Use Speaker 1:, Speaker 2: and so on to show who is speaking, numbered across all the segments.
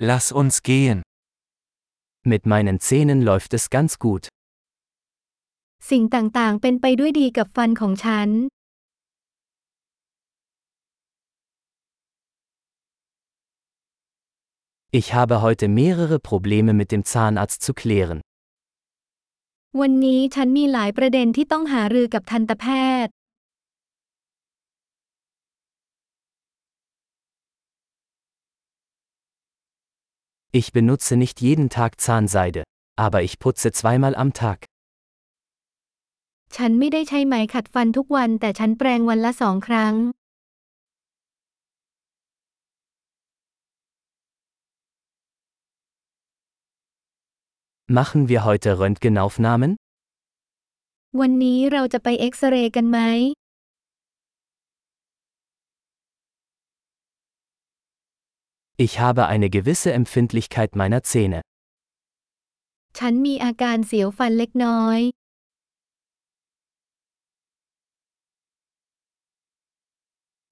Speaker 1: Lass uns gehen.
Speaker 2: Mit meinen Zähnen läuft es ganz gut.
Speaker 3: สิ่งต่างๆ เป็นไปด้วยดีกับฟันของฉัน
Speaker 2: Ich habe heute mehrere Probleme mit dem Zahnarzt zu klären.
Speaker 3: วันนี้ฉันมีหลายประเด็นที่ต้องหารือกับทันตแพทย์
Speaker 2: Ich benutze nicht jeden Tag Zahnseide, aber ich putze zweimal am Tag.
Speaker 3: ฉันไม่ได้ใช้ไหมขัดฟันทุกวันแต่ฉันแปรงวันละสองครั้ง
Speaker 2: Machen wir heute Röntgenaufnahmen?
Speaker 3: วันนี้เราจะไปเอ็กซเรย์กันไหม
Speaker 2: Ich habe eine gewisse Empfindlichkeit meiner Zähne.
Speaker 3: ฉันมีอาการเสียวฟันเล็กน้อย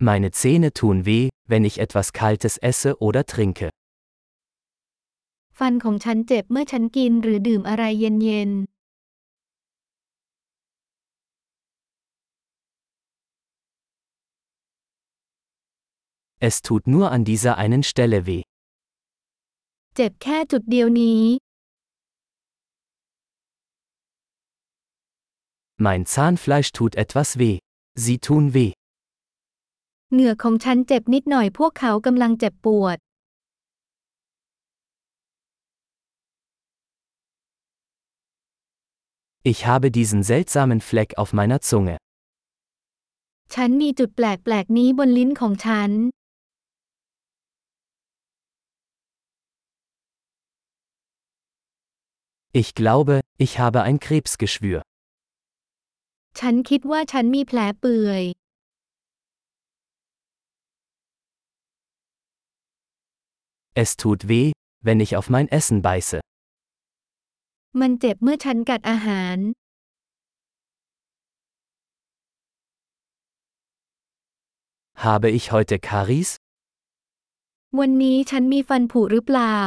Speaker 2: Meine Zähne tun weh, wenn ich etwas Kaltes esse oder trinke.
Speaker 3: ฟันของฉันเจ็บเมื่อฉันกินหรือดื่มอะไรเย็น
Speaker 2: Es tut nur an dieser einen Stelle weh.
Speaker 3: ๆ เจ็บแค่จุดเดียวนี้
Speaker 2: Mein Zahnfleisch tut etwas weh. Sie tun weh.
Speaker 3: เหงือกของฉันเจ็บนิดหน่อยพวกเขากำลังเจ็บปวด
Speaker 2: Ich habe diesen seltsamen Fleck auf meiner Zunge.
Speaker 3: ฉันมีจุดแปลกๆนี้บนลิ้นของฉัน
Speaker 2: Ich glaube, ich habe ein Krebsgeschwür.
Speaker 3: ฉันคิดว่าฉันมีแผลเปื่อย
Speaker 2: Es tut weh, wenn ich auf mein Essen beiße.
Speaker 3: มันเจ็บเมื่อฉันกัดอาหาร
Speaker 2: Habe ich heute Karies?
Speaker 3: วันนี้ฉันมีฟันผุหรือเปล่า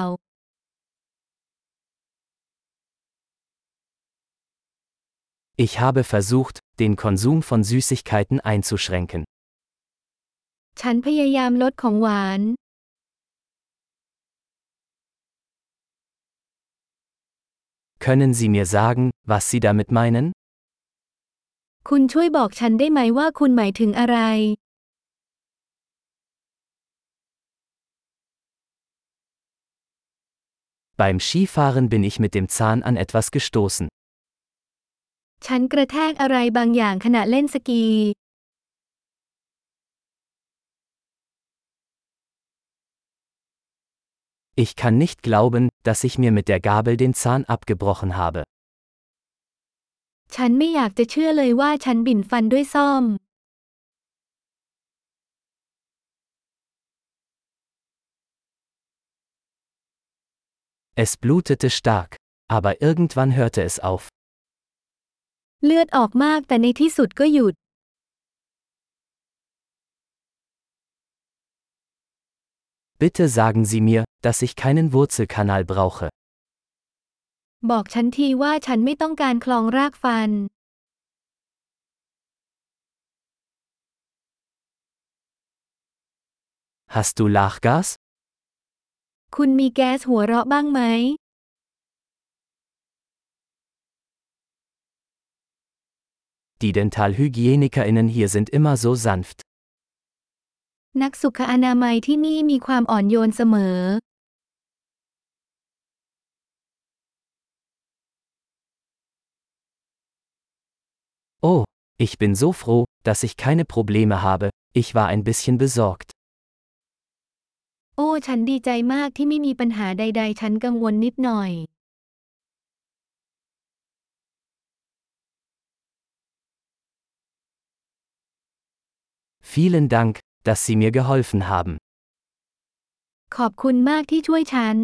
Speaker 2: Ich habe versucht, den Konsum von Süßigkeiten einzuschränken. Können Sie mir sagen, was Sie damit meinen?
Speaker 3: คุณช่วยบอกฉันได้ไหมว่าคุณหมายถึงอะไร
Speaker 2: Beim Skifahren bin ich mit dem Zahn an etwas gestoßen.
Speaker 3: ฉันกระแทกอะไรบางอย่างขณะเล่นสกี
Speaker 2: Ich kann nicht glauben, dass ich mir mit der Gabel den Zahn abgebrochen habe.
Speaker 3: ฉันไม่อยากจะเชื่อเลยว่าฉันบิ่นฟันด้วยซ่อม
Speaker 2: Es blutete stark, aber irgendwann hörte es auf.
Speaker 3: เลือดออกมากแต่ในที่สุดก็หยุด
Speaker 2: Bitte sagen Sie mir, dass ich keinen Wurzelkanal brauche.
Speaker 3: บอกฉันทีว่าฉันไม่ต้องการคลองรากฟัน
Speaker 2: Hast du Lachgas?
Speaker 3: คุณมีแก๊สหัวเราะบ้างไหม
Speaker 2: Die DentalhygienikerInnen hier sind immer so sanft.
Speaker 3: นักสุขอนามัยที่นี่มีความอ่อนโยนเสมอ
Speaker 2: Oh, ich bin so froh, dass ich keine Probleme habe, ich war ein bisschen besorgt.
Speaker 3: โอ้ ฉันดีใจมากที่ไม่มีปัญหาใด ๆ ฉันกังวลนิดหน่อย
Speaker 2: Vielen Dank, dass Sie mir geholfen haben.
Speaker 3: ขอบคุณมากที่ช่วยฉัน